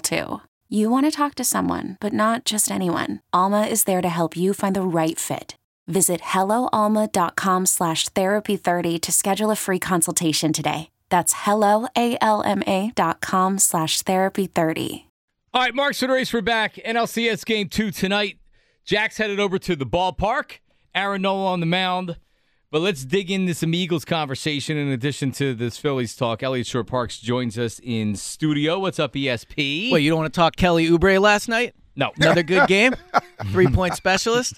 too. You want to talk to someone, but not just anyone. Alma is there to help you find the right fit. Visit helloalma.com slash therapy30 to schedule a free consultation today. That's helloalma.com slash therapy30. All right, Marks and Reese, we're back. NLCS game two tonight. Jack's headed over to the ballpark. Aaron Nola on the mound. But let's dig into some Eagles conversation in addition to this Phillies talk. Eliot Shorr-Parks joins us in studio. What's up, ESP? Well, you don't want to talk Kelly Oubre last night? no. Another good game? Three point specialist?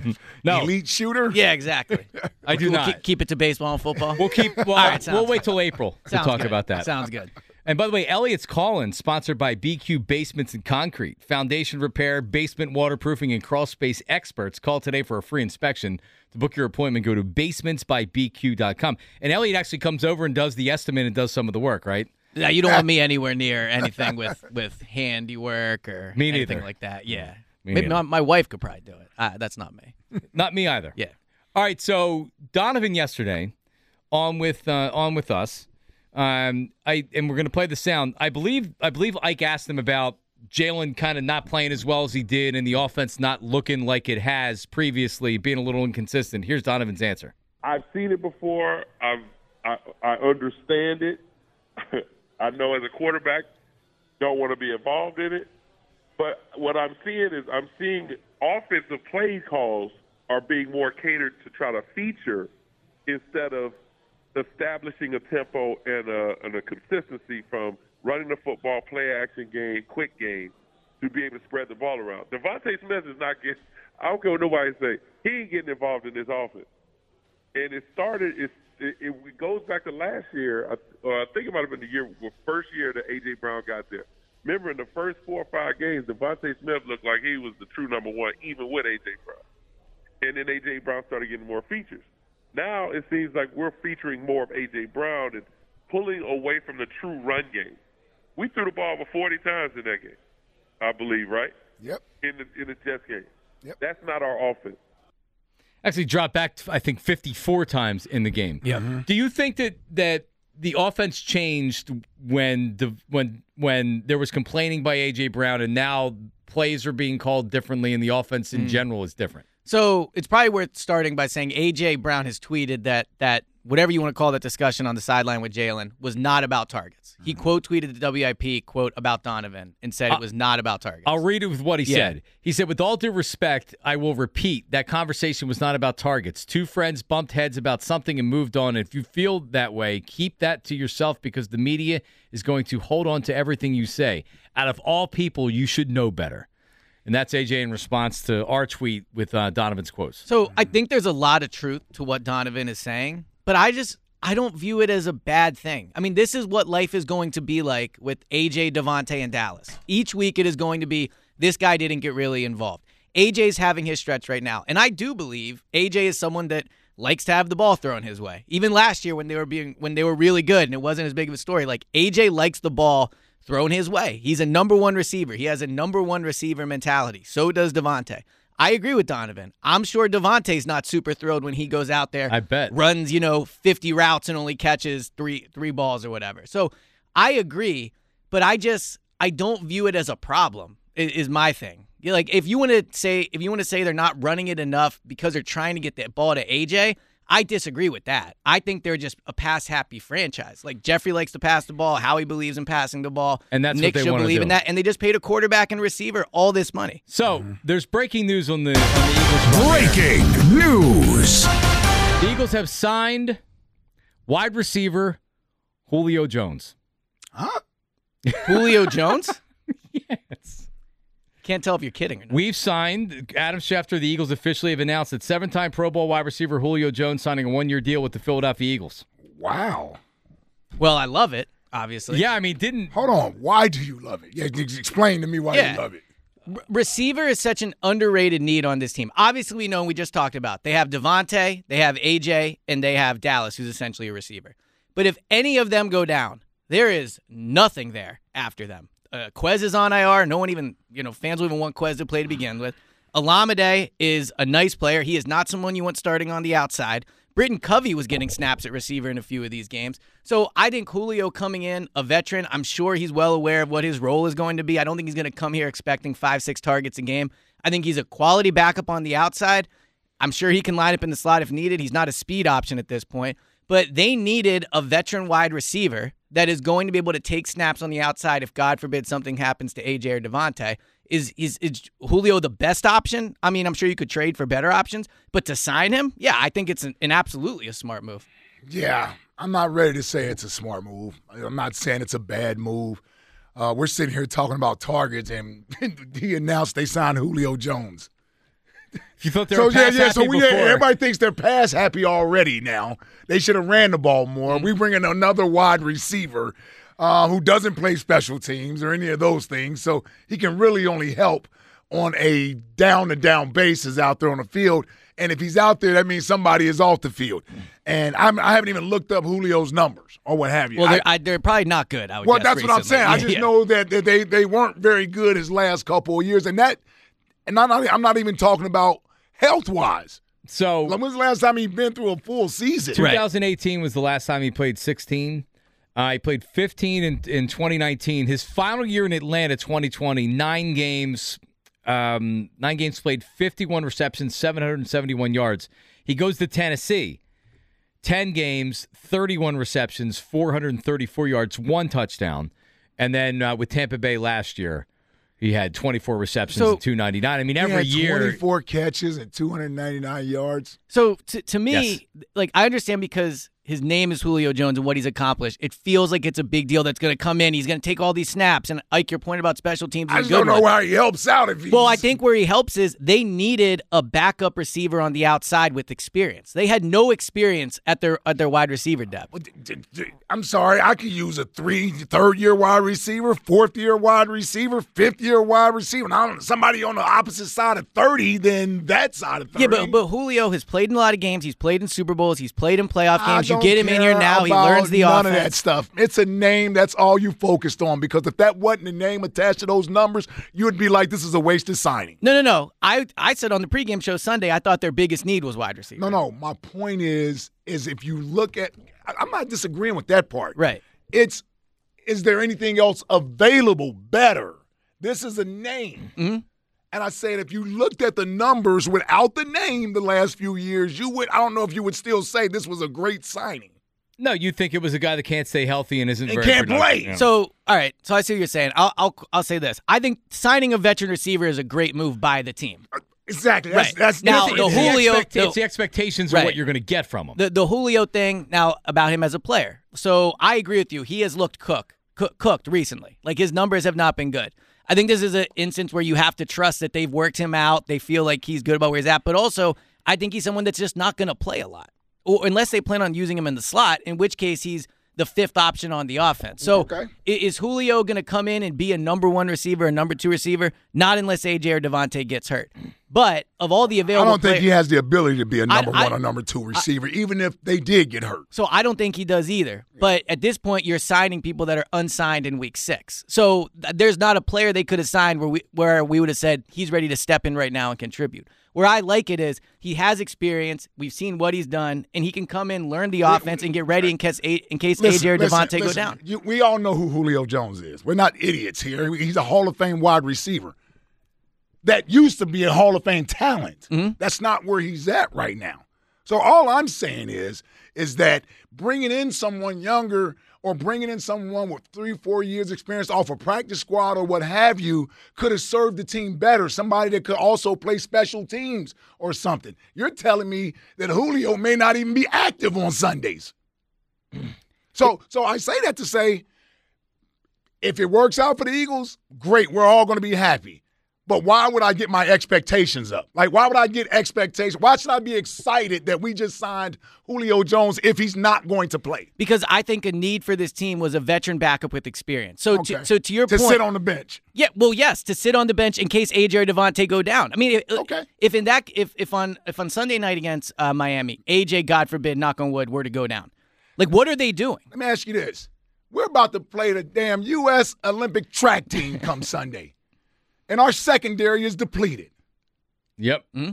no. Elite shooter. Yeah, exactly. I do We'll not. Keep, keep it to baseball and football. We'll keep. Well, All right, we'll wait till April to talk good. about that. Sounds good. And by the way, Eliot's Calling, sponsored by BQ Basements and Concrete, foundation repair, basement waterproofing, and crawl space experts. Call today for a free inspection. To book your appointment, go to basementsbybq.com. And Eliot actually comes over and does the estimate and does some of the work, right? Yeah, you don't want me anywhere near anything with with handiwork or Me anything like that. Yeah, Me maybe my, my wife could probably do it. Uh, that's not me. Not me either. Yeah. All right, so Donovan yesterday on with uh, on with us. Um, I and we're gonna play the sound. I believe I believe Ike asked him about Jalen kind of not playing as well as he did, and the offense not looking like it has previously, being a little inconsistent. Here's Donovan's answer. I've seen it before. I've, I I understand it. I know as a quarterback, don't want to be involved in it. But what I'm seeing is I'm seeing offensive play calls are being more catered to try to feature instead of establishing a tempo and a, and a consistency from running the football, play action game, quick game, to be able to spread the ball around. DeVonta Smith is not getting. I don't care what nobody say. He ain't getting involved in this offense and it started. It, it, it goes back to last year. I, or I think it might have been the year, the first year that AJ Brown got there. Remember, in the first four or five games, DeVonta Smith looked like he was the true number one, even with AJ Brown. And then AJ Brown started getting more features. Now it seems like we're featuring more of AJ Brown and pulling away from the true run game. We threw the ball over 40 times in that game, I believe, right? Yep. In the in the Jets game. Yep. That's not our offense. Actually, dropped back, I think, 54 times in the game. Yeah. Mm-hmm. Do you think that that the offense changed when the when when there was complaining by AJ Brown, and now plays are being called differently, and the offense in mm. general is different? So it's probably worth starting by saying AJ Brown has tweeted that that whatever you want to call that discussion on the sideline with Jalen was not about targets. He mm-hmm. quote tweeted the WIP quote about Donovan and said it was not about targets. I'll read it with what he Yeah. said. He said, With all due respect, I will repeat that conversation was not about targets. Two friends bumped heads about something and moved on. If you feel that way, keep that to yourself because the media is going to hold on to everything you say. Out of all people, you should know better. And that's AJ in response to our tweet with uh, Donovan's quotes. So I think there's a lot of truth to what Donovan is saying, but I just I don't view it as a bad thing. I mean, this is what life is going to be like with AJ DeVonta and Dallas. Each week it is going to be this guy didn't get really involved. AJ's having his stretch right now, and I do believe AJ is someone that likes to have the ball thrown his way. Even last year when they were being when they were really good and it wasn't as big of a story, like AJ likes the ball thrown his way. He's a number one receiver. He has a number one receiver mentality. So does DeVonta. I agree with Donovan. I'm sure DeVonta's not super thrilled when he goes out there. I bet. runs you know 50 routes and only catches three three balls or whatever. So I agree, but I just I don't view it as a problem. Is my thing. You're like if you want to say if you want to say they're not running it enough because they're trying to get that ball to AJ, I disagree with that. I think they're just a pass happy franchise. Like Jeffrey likes to pass the ball, Howie believes in passing the ball, And that's what Nick they should believe do. in that, and they just paid a quarterback and receiver all this money. So mm-hmm. there's breaking news on the, on the Eagles. front here. Breaking news. The Eagles have signed wide receiver Julio Jones. Huh? Julio Jones? Yes. Can't tell if you're kidding or not. We've signed Adam Schefter. The Eagles officially have announced that seven-time Pro Bowl wide receiver Julio Jones signing a one-year deal with the Philadelphia Eagles. Wow. Well, I love it, obviously. Yeah, I mean, didn't Hold on. Why do you love it? Yeah, explain to me why Yeah. you love it. receiver is such an underrated need on this team. Obviously, we know and we just talked about they have DeVonta, they have AJ, and they have Dallas, who's essentially a receiver. But if any of them go down, there is nothing there after them. Uh, Quez is on IR. No one even, you know, fans will even want Quez to play to begin with. Olamide is a nice player. He is not someone you want starting on the outside. Britain Covey was getting snaps at receiver in a few of these games. So I think Julio coming in, a veteran, I'm sure he's well aware of what his role is going to be. I don't think he's going to come here expecting five, six targets a game. I think he's a quality backup on the outside. I'm sure he can line up in the slot if needed. He's not a speed option at this point, but they needed a veteran wide receiver that is going to be able to take snaps on the outside if God forbid something happens to AJ or DeVonta. Is, is is Julio the best option? I mean, I'm sure you could trade for better options, but to sign him, yeah, I think it's an, an absolutely a smart move. Yeah, I'm not ready to say it's a smart move. I'm not saying it's a bad move. Uh, we're sitting here talking about targets, and he announced they signed Julio Jones. You thought they So were yeah, yeah. So we, before? everybody thinks they're pass happy already. Now they should have ran the ball more. Mm-hmm. We bring in another wide receiver uh, who doesn't play special teams or any of those things, so he can really only help on a down to down basis out there on the field. And if he's out there, that means somebody is off the field. And I'm, I haven't even looked up Julio's numbers or what have you. Well, they're, I, they're probably not good. I would well, that's what I'm recently. saying. I just yeah. know that, that they they weren't very good his last couple of years, and that, and I'm not, I'm not even talking about health wise. so when was the last time he been through a full season? 2018 was the last time he played 16. Uh, he played 15 in, in 2019. His final year in Atlanta, 2020, nine games, um, nine games played, 51 receptions, 771 yards. He goes to Tennessee, 10 games, 31 receptions, 434 yards, one touchdown. And then uh, with Tampa Bay last year, he had 24 receptions So- and 299. I mean, He every had year. 24 catches and 299 yards. So to, to me, Yes. like I understand because his name is Julio Jones and what he's accomplished, it feels like it's a big deal that's going to come in. He's going to take all these snaps. And Ike, your point about special teams is I a just good don't know one. how he helps out if he's. Well, I think where he helps is they needed a backup receiver on the outside with experience. They had no experience at their at their wide receiver depth. I'm sorry, I could use a three, third year wide receiver, fourth year wide receiver, fifth year wide receiver. And I don't, somebody on the opposite side of 30 than that side of 30. Yeah, but, but Julio has played in a lot of games. He's played in Super Bowls. He's played in playoff games. You get him in here now. He learns the none offense. of that stuff. It's a name. That's all you focused on. Because if that wasn't a name attached to those numbers, you would be like, this is a wasted signing. No, no, no. I I said on the pregame show Sunday, I thought their biggest need was wide receiver. No, no. My point is, is if you look at, I'm not disagreeing with that part. Right. It's, is there anything else available better? This is a name. Mm-hmm. And I said, if you looked at the numbers without the name the last few years, you would, I don't know if you would still say this was a great signing. no, you think it was a guy that can't stay healthy and isn't And very can't productive. play. Yeah. So, all right. So I see what you're saying. I'll, I'll I'll say this. I think signing a veteran receiver is a great move by the team. Uh, exactly. That's, Right. that's Now, different. the It's the Julio- expect- the- it's the expectations of what you're going to get from him. The the Julio thing now about him as a player. So I agree with you. He has looked cook, cook cooked recently. Like his numbers have not been good. I think this is an instance where you have to trust that they've worked him out. They feel like he's good about where he's at. But also, I think he's someone that's just not going to play a lot, or unless they plan on using him in the slot. In which case, he's the fifth option on the offense. So Okay. is Julio going to come in and be a number one receiver, a number two receiver? Not unless AJ or DeVonta gets hurt. But of all the available, I don't think players- he has the ability to be a number I- one or number two receiver, even if they did get hurt. So I don't think he does either. But at this point, you're signing people that are unsigned in week six. So th- there's not a player they could have signed where we where we would have said he's ready to step in right now and contribute. Where I like it is he has experience. We've seen what he's done, and he can come in, learn the offense, and get ready in case A- in case AJ or listen, DeVonta go listen, down. you- we all know who Julio Jones is. We're not idiots here. He's a Hall of Fame wide receiver that used to be a Hall of Fame talent. Mm-hmm. That's not where he's at right now. So all I'm saying is, is that bringing in someone younger or bringing in someone with three, four years experience off a practice squad or what have you could have served the team better. Somebody that could also play special teams or something. You're telling me that Julio may not even be active on Sundays. So, so I say that to say, if it works out for the Eagles, great. We're all going to be happy. But why would I get my expectations up? Like, why would I get expectations? Why should I be excited that we just signed Julio Jones if he's not going to play? Because I think a need for this team was a veteran backup with experience. So, Okay. to, so to your point to point, sit on the bench. Yeah, well, yes, to sit on the bench in case AJ or DeVonta go down. I mean, if, Okay. if in that if if on if on Sunday night against uh, Miami, AJ, God forbid, knock on wood, were to go down, like what are they doing? Let me ask you this: We're about to play the damn U.S. Olympic track team come Sunday, and our secondary is depleted. Yep. Hmm?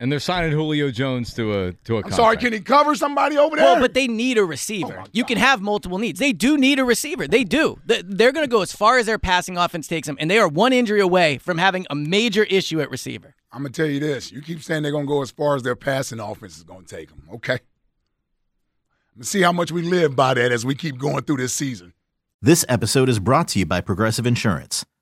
And they're signing Julio Jones to a to a I'm contract. sorry, can he cover somebody over there? Well, but they need a receiver. Oh, you can have multiple needs. They do need a receiver. They do. They're going to go as far as their passing offense takes them, and they are one injury away from having a major issue at receiver. I'm gonna tell you this: you keep saying they're gonna go as far as their passing offense is gonna take them. Okay. Let's see how much we live by that as we keep going through this season. This episode is brought to you by Progressive Insurance.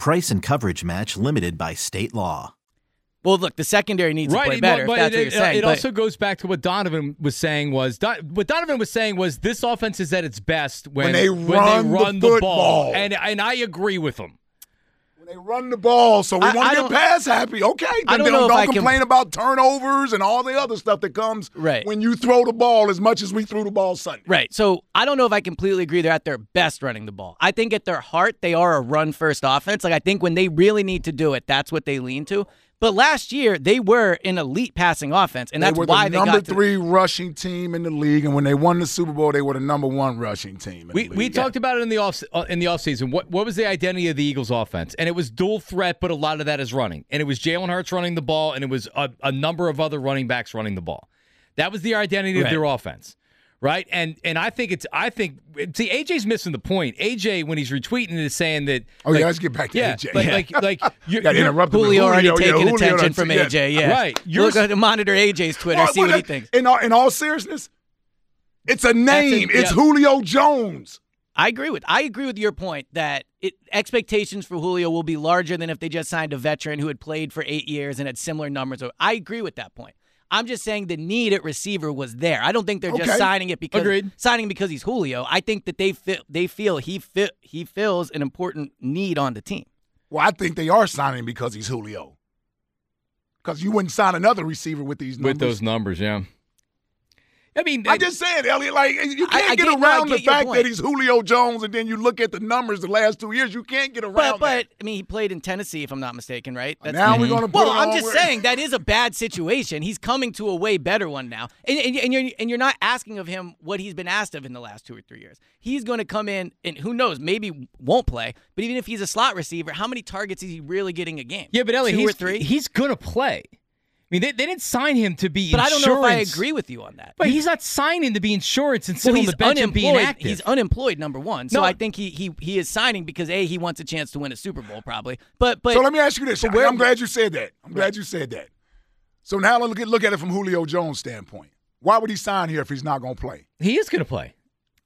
Price and coverage match limited by state law. Well, look, the secondary needs right, to play it- better. But if that's it, what you're saying. it But- also goes back to what Donovan was saying was Don- what Donovan was saying was this offense is at its best when, When they when run they the run the, ball, football. and and I agree with him. They run the ball, so we I- want to don't- get pass happy. Okay, I then don't know if I can- complain about turnovers and all the other stuff that comes Right. when you throw the ball as much as we threw the ball Sunday. Right. So I don't know if I completely agree they're at their best running the ball. I think at their heart, they are a run first offense. Like, I think when they really need to do it, that's what they lean to. But last year, they were an elite passing offense, and that's they were why the they number got to three rushing team in the league, and when they won the Super Bowl, they were the number one rushing team. In We the league. we talked about it in the off uh, in the offseason. What what was the identity of the Eagles offense? And it was dual threat, but a lot of that is running. And it was Jalen Hurts running the ball, and it was a, a number of other running backs running the ball. That was the identity of their offense. Right? And and I think it's I think see AJ's missing the point. AJ when he's retweeting is saying that Oh, yeah, let's get back to yeah, AJ. Like Yeah. like like you're, Got you're- interrupted Julio already taking Julio, attention that's- from. AJ. Yeah. Right. You're- Look, monitor AJ's Twitter, Well, see what well, he thinks. In all, in all seriousness, it's a name. it's yeah. Julio Jones. I agree with I agree with your point that it, expectations for Julio will be larger than if they just signed a veteran who had played for eight years and had similar numbers. I agree with that point. I'm just saying the need at receiver was there. I don't think they're Okay. just signing it because Agreed. signing because he's Julio. I think that they feel they feel he fit he fills an important need on the team. Well, I think they are signing because he's Julio. Because you wouldn't sign another receiver with these numbers. with those numbers, yeah. I mean, I just said, Eliot, like you can't I get get- around the get your fact point. that he's Julio Jones, and then you look at the numbers the last two years. You can't get around But that. but I mean he played in Tennessee if I'm not mistaken, right? That's, now we're going to put Well, I'm just where- saying that is a bad situation. He's coming to a way better one now, and, and, and you're and you're not asking of him what he's been asked of in the last two or three years. He's going to come in and who knows, maybe won't play. But even if he's a slot receiver, how many targets is he really getting a game? yeah, but Eliot, two he's or three. he's gonna play. I mean, they, they didn't sign him to be. but I don't know if I agree with you on that. But he's not signing to be insurance and sit well, on he's the bench and be unemployed. inactive. He's unemployed, number one. So No. I think he he he is signing because a he wants a chance to win a Super Bowl, probably. But but so let me ask you this. but where- I'm glad you said that. I'm glad you said that. So now look at look at it from Julio Jones' standpoint. Why would he sign here if he's not going to play? he is going to play.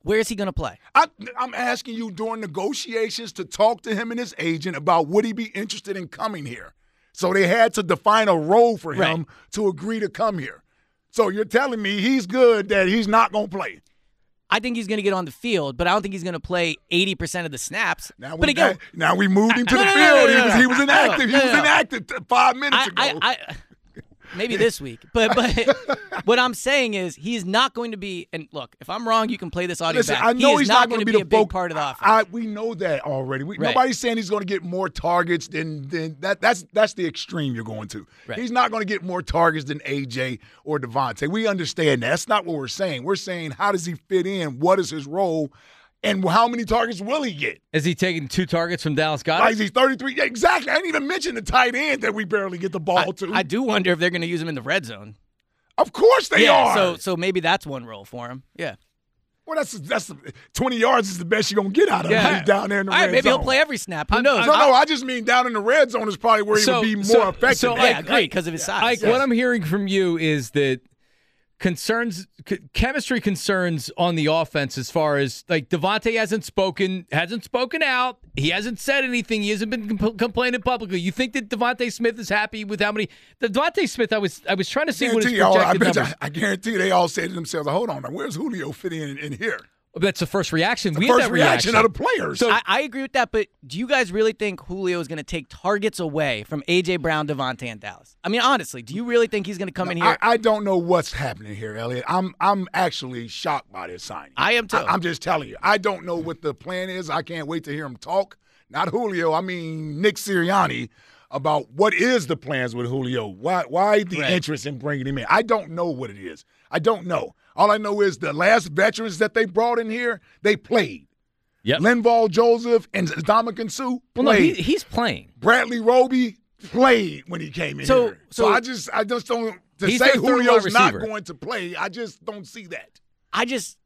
where is he going to play? I, I'm asking you during negotiations to talk to him and his agent about would he be interested in coming here. So they had to define a role for him Right. to agree to come here. So you're telling me he's good that he's not going to play. I think he's going to get on the field, but I don't think he's going to play 80% of the snaps. Now we, but again, now we moved him to the field. he, was, no. he was inactive. He was inactive five minutes I, ago. I, I, maybe this week. But but what I'm saying is he's not going to be. And look, if I'm wrong, you can play this audio Listen, back. I know he he's not, not going to be be, the a big part of the offense. I, we know that already. We, Right. Nobody's saying he's going to get more targets than than that. That's that's the extreme you're going to. Right. He's not going to get more targets than AJ or DeVonta. We understand that. That's not what we're saying. We're saying how does he fit in? What is his role? And how many targets will he get? Is he taking two targets from Dallas Like Goedert? he's 33. Yeah, exactly. I didn't even mention the tight end that we barely get the ball I, to. I do wonder if they're going to use him in the red zone. of course they yeah, are. so so maybe that's one role for him. Yeah. well, that's that's 20 yards is the best you're gonna get out of him. Yeah. He's down there in the All right, red maybe zone. he'll play every snap. Who I'm- knows? No, no, I just mean down in the red zone is probably where he So- would be more so- effective. so at. yeah, I- agree because of his size. Ike, Yes. what I'm hearing from you is that concerns, c- chemistry concerns on the offense, as far as like DeVonta hasn't spoken, hasn't spoken out. He hasn't said anything. He hasn't been compl- complaining publicly. You think that DeVonta Smith is happy with how many? The DeVonta Smith, I was, I was trying to see what his guarantee y'all, I, projected bet you- I guarantee they all say to themselves, "Hold on, now, where's Julio fit in in here?" That's the first reaction. we First had that reaction out of players. So- I, I agree with that, but do you guys really think Julio is going to take targets away from AJ Brown, DeVonta, and Dallas? I mean, honestly, do you really think he's going to come in here? I, I don't know what's happening here, Eliot. I'm I'm actually shocked by this signing. I am too. I, am just telling you. I don't know what the plan is. I can't wait to hear him talk. Not Julio. I mean Nick Sirianni about what is the plans with Julio. Why why the Right. interest in bringing him in? I don't know what it is. I don't know. All I know is the last veterans that they brought in here, they played. Yep. Linval Joseph and Ndamukong Suh Well, no, played. he, he's playing. Bradley Roby played when he came in So- here. So, so- I just I just don't to say Julio's not going to play. I just don't see that. I just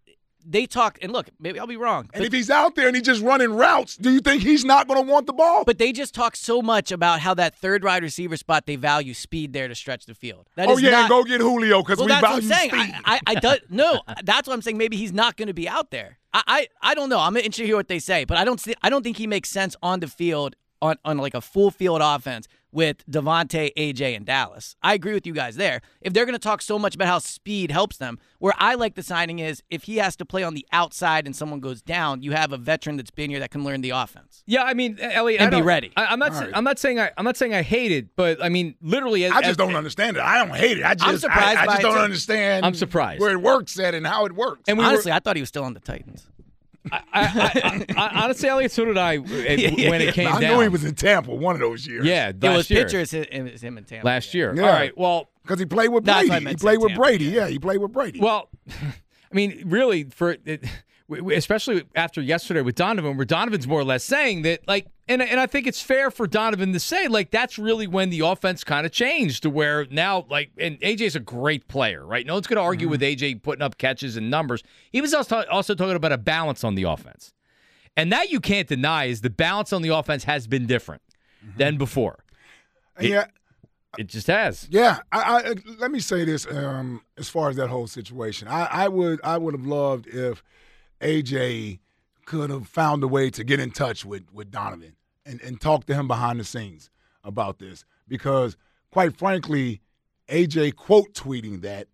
they talk and look, maybe I'll be wrong, And if he's out there and he's just running routes, do you think he's not going to want the ball? but they just talk so much about how that third wide receiver spot they value speed there to stretch the field. That oh yeah, not, and go get Julio because well, we that's what I'm value saying. speed. I, I, I do, no, that's what I'm saying. Maybe he's not going to be out there. I, I, I don't know. I'm interested to hear what they say, but I don't see. I don't think he makes sense on the field on, on like a full field offense with DeVonta, AJ, and Dallas. I agree with you guys there. If they're going to talk so much about how speed helps them, where I like the signing is if he has to play on the outside and someone goes down, you have a veteran that's been here that can learn the offense. Yeah, I mean, eh, Eliot, And I be don't- ready. I, I'm not. All right. I'm not saying I. I'm not saying I hate it, but I mean, literally, as, I just as- don't understand it. I don't hate it. I just I'm surprised I, I just don't too. understand. I'm surprised. where it works at and how it works. And we were- Honestly, I thought he was still on the Titans. I, I, I, I, honestly, Eliot, so did I uh, when it came I down. knew he was in Tampa one of those years. Yeah, It last was year. pitcher is him, is him and Tampa. last year. Yeah. All right. Well, because he played with That's what I Brady. He played with Tampa, Brady. yeah. Yeah, he played with Brady. well, I mean, really, for it, we- we- especially after yesterday with Donovan, where Donovan's more or less saying that, like, and and I think it's fair for Donovan to say, like, that's really when the offense kind of changed to where now, like, and AJ's a great player, right? No one's going to argue mm-hmm. with AJ putting up catches and numbers. He was also also talking about a balance on the offense, and that you can't deny is the balance on the offense has been different mm-hmm. than before. Uh, yeah, It just has. Yeah, I, I let me say this um, as far as that whole situation. I, I would I would have loved if AJ could have found a way to get in touch with with Donovan and, and talk to him behind the scenes about this because quite frankly, AJ quote tweeting that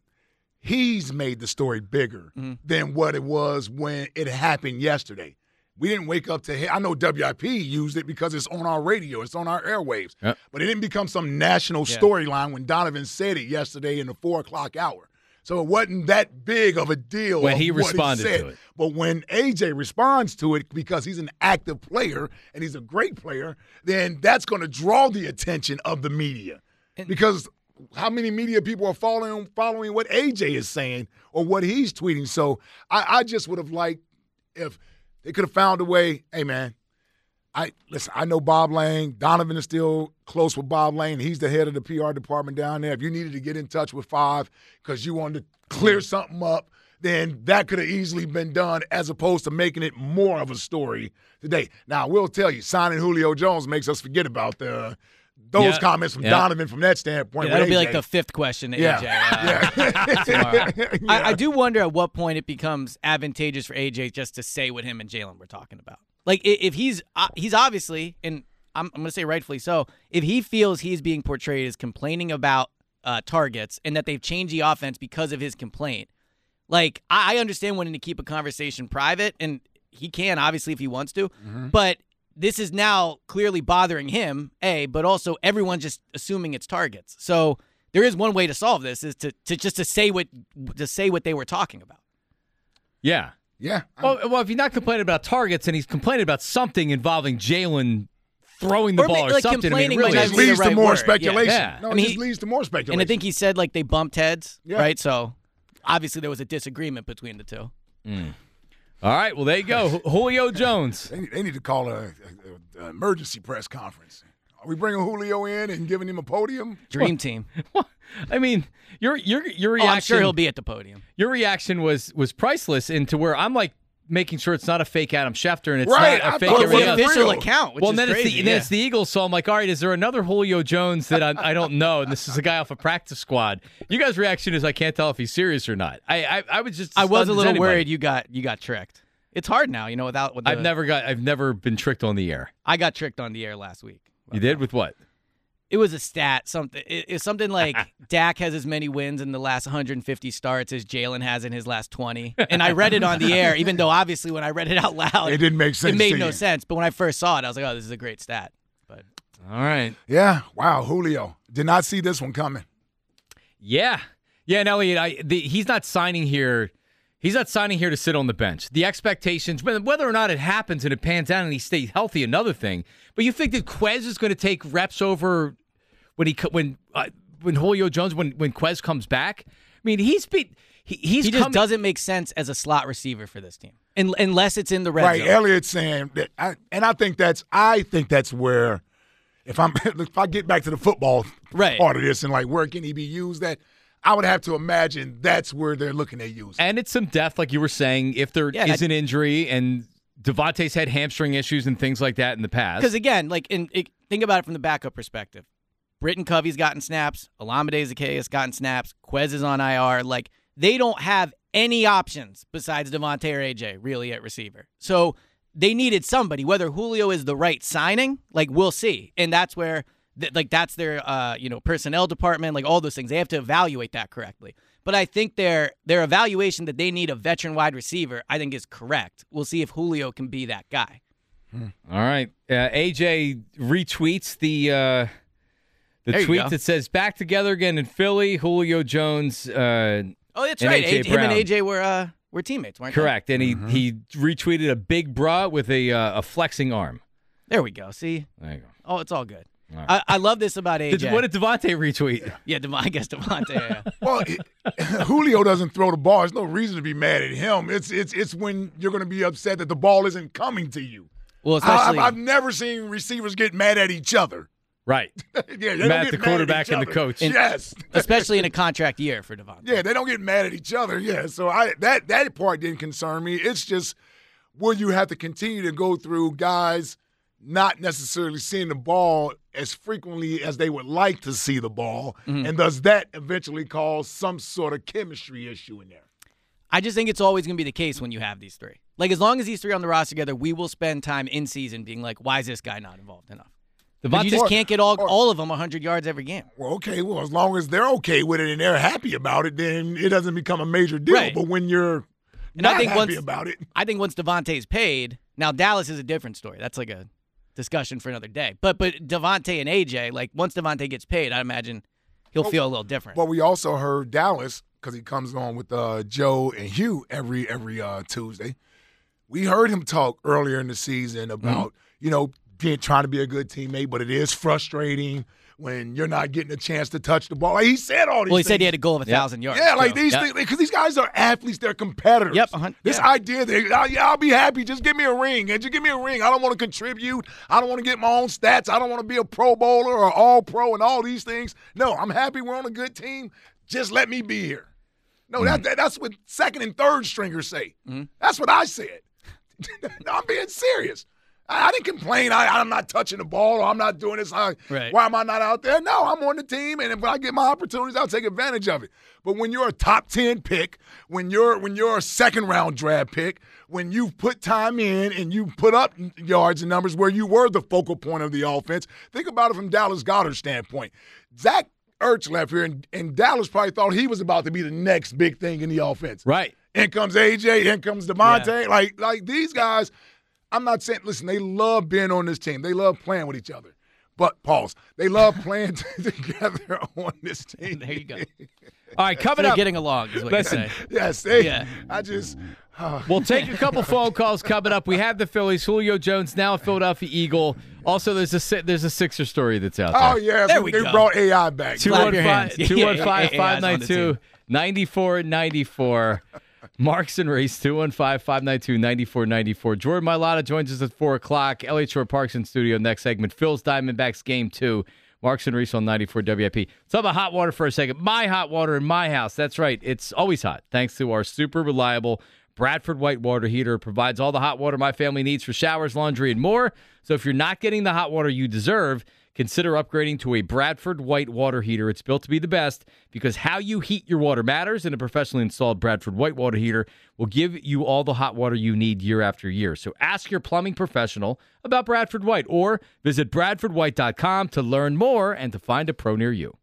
he's made the story bigger mm-hmm. than what it was when it happened yesterday. We didn't wake up to. I know WIP used it because it's on our radio, it's on our airwaves, Yep. but it didn't become some national Yeah. storyline when Donovan said it yesterday in the four o'clock hour. So it wasn't that big of a deal When he what responded said. to it. But when AJ responds to it because he's an active player and he's a great player, then that's going to draw the attention of the media. because how many media people are following following what AJ is saying or what he's tweeting? So I, I just would have liked if they could have found a way. Hey man, I listen. I know Bob Lane. Donovan is still close with Bob Lane. He's the head of the PR department down there. If you needed to get in touch with Five because you wanted to clear something up, then that could have easily been done as opposed to making it more of a story today. Now, I will tell you, signing Julio Jones makes us forget about the those Yeah. comments from Yeah. Donovan from that standpoint. Yeah, that'll with be like the fifth question to Yeah. AJ. uh, tomorrow. yeah. I, I do wonder at what point it becomes advantageous for AJ just to say what him and Jalen were talking about. Like if he's uh, he's obviously and I'm, I'm going to say rightfully so. If he feels he's being portrayed as complaining about uh, targets and that they've changed the offense because of his complaint, like I, I understand wanting to keep a conversation private, and he can obviously if he wants to, but this is now clearly bothering him. A, but also everyone's just assuming it's targets. So there is one way to solve this is to, to just to say what to say what they were talking about. Yeah. Yeah. Well, well, if he's not complaining about targets and he's complaining about something involving Jalen throwing the Or ball or like something, I mean, complaining it really it not is- just be the leads to more word. Speculation. Yeah. No, I it mean, just he- leads to more speculation. And I think he said like they bumped heads, Yeah. right? So obviously there was a disagreement between the two. Mm. All right. Well, there you go. Julio Jones. they, need, they need to call a, a- a- a emergency press conference. Are we bringing Julio in and giving him a podium? Dream team. I mean, your your your Oh, reaction. I'm sure he'll be at the podium. your reaction was was priceless into where I'm like making sure it's not a fake Adam Schefter and it's Right, not I a fake thought it Well, was real. official account, which well, is then crazy. it's the then it's the Eagles. So I'm like, all right, is there another Julio Jones that I, I don't know? And this is a guy off a practice squad. You guys' reaction is I can't tell if he's serious or not. I I, I was just I was a little anybody. worried you got you got tricked. It's hard now, you know, without with the, I've never got I've never been tricked on the air. I got tricked on the air last week. You did with what? It was a stat, something. It, it's something like Dak has as many wins in the last 150 starts as Jalen has in his last 20. And I read it on the air, even though obviously when I read it out loud, It didn't make sense It made to no you. sense. But when I first saw it, I was like, "Oh, this is a great stat." But All right. Yeah. Wow. Julio. Did not see this one coming. Yeah, yeah, and Eliot, I, the, he's not signing here. He's not signing here to sit on the bench. The expectations, whether whether or not it happens and it pans out and he stays healthy, another thing. But you think that Quez is going to take reps over when he when uh, when Julio Jones when when Quez comes back? I mean, he's been he, he's he just coming- doesn't make sense as a slot receiver for this team, Un- unless it's in the red right. zone. Eliot's saying that, I, and I think that's I think that's where if I'm if I get back to the football Right. part of this and like where can he be used at, I would have to imagine that's where they're looking at using. and it's some depth, like you were saying. If there is Yeah, that- an injury and DeVonta's had hamstring issues and things like that in the past, Because again, like in it, think about it from the backup perspective. Britain Covey's gotten snaps. Olamide Zaccheaus gotten snaps. Quez is on IR. Like they don't have any options besides DeVonta or AJ really at receiver. So they needed somebody. Whether Julio is the right signing, like we'll see, and that's where. Th- Like that's their, uh, you know, personnel department, like all those things. They have to evaluate that correctly. But I think their their evaluation that they need a veteran wide receiver, I think, is correct. We'll see if Julio can be that guy. All right. Uh, AJ retweets the uh, the There tweet that says back together again in Philly. Julio Jones, uh, Oh, that's And right. A.J. A- him and AJ were uh, were teammates, weren't correct, and he Mm-hmm. he retweeted a big bra with a uh, a flexing arm. There we go. See, There you go. oh, it's all good. I, I love this about AJ. Did, what did DeVonta retweet? yeah, Dev- I guess DeVonta. Yeah. Well, it, Julio doesn't throw the ball. There's no reason to be mad at him. It's it's it's when you're going to be upset that the ball isn't coming to you. Well, I, especially I've, I've never seen receivers get mad at each other. Right. yeah, they Mad at the quarterback each and the coach. And- yes. especially in a contract year for DeVonta. Yeah, they don't get mad at each other. Yeah, so I that that part didn't concern me. It's just will you have to continue to go through guys not necessarily seeing the ball as frequently as they would like to see the ball, Mm-hmm. and does that eventually cause some sort of chemistry issue in there? I just think it's always going to be the case when you have these three. Like as long as these three are on the roster together, we will spend time in season being like, why is this guy not involved enough? But you just can't get all or- all of them 100 yards every game. Well, okay, well, as long as they're okay with it and they're happy about it, then it doesn't become a major deal. Right. But when you're And I not think happy once- about it, I think once DeVonta's paid, now Dallas is a different story. That's like a discussion for another day. But but DeVonta and AJ, like once DeVonta gets paid, I imagine he'll feel a little different. But we also heard Dallas because he comes on with uh, Joe and Hugh every every uh, Tuesday. We heard him talk earlier in the season about you know being trying to be a good teammate, but it is frustrating when you're not getting a chance to touch the ball. Like he said all these. well, he said he had a goal of a thousand yards. Yeah, like so- these Yeah. things because these guys are athletes. They're competitors. Yep, a hun- This yeah. idea that yeah, I'll be happy. Just give me a ring and just give me a ring. I don't want to contribute. I don't want to get my own stats. I don't want to be a Pro Bowler or All Pro and all these things. No, I'm happy. We're on a good team. Just let me be here. No, Mm-hmm. that, that that's what second and third stringers say. That's what I said. no, I'm being serious. I, I didn't complain. I, I'm not touching the ball or I'm not doing this. I, Right. Why am I not out there? No, I'm on the team, and if I get my opportunities, I'll take advantage of it. But when you're a top ten pick, when you're when you're a second round draft pick, when you've put time in and you put up yards and numbers where you were the focal point of the offense, think about it from Dallas Goedert's standpoint. Zach Ertz left here, and, and Dallas probably thought he was about to be the next big thing in the offense. Right. In comes AJ, in comes DeVonta. Like, like these guys, I'm not saying, listen, they love being on this team. They love playing with each other. But pause. They love playing together on this team. There you go. All right, coming They're up. getting along, is what Listen, you say. Yes, they, Yeah. I just uh, We'll take a couple phone calls coming up. We have the Phillies. Julio Jones now a Philadelphia Eagle. Also, there's a there's a Sixer story that's out oh, there. Oh yeah, There we they go. brought AI back. Clap 215 Yeah, yeah, yeah, yeah, yeah, it's on the 9494. Marks and Reese 215 592 9494. Jordan Mailata joins us at 4 o'clock. Eliot Shorr-Parks in studio. Next segment Phil's Diamondbacks game two. Marks and Reese on 94 WIP. Let's talk about hot water for a second. My hot water in my house. That's right. It's always hot thanks to our super reliable Bradford White Water Heater. Provides all the hot water my family needs for showers, laundry, and more. So if you're not getting the hot water you deserve, consider upgrading to a Bradford White Water Heater. It's built to be the best because how you heat your water matters, and a professionally installed Bradford White Water Heater will give you all the hot water you need year after year. So ask your plumbing professional about Bradford White or visit bradfordwhite.com to learn more and to find a pro near you.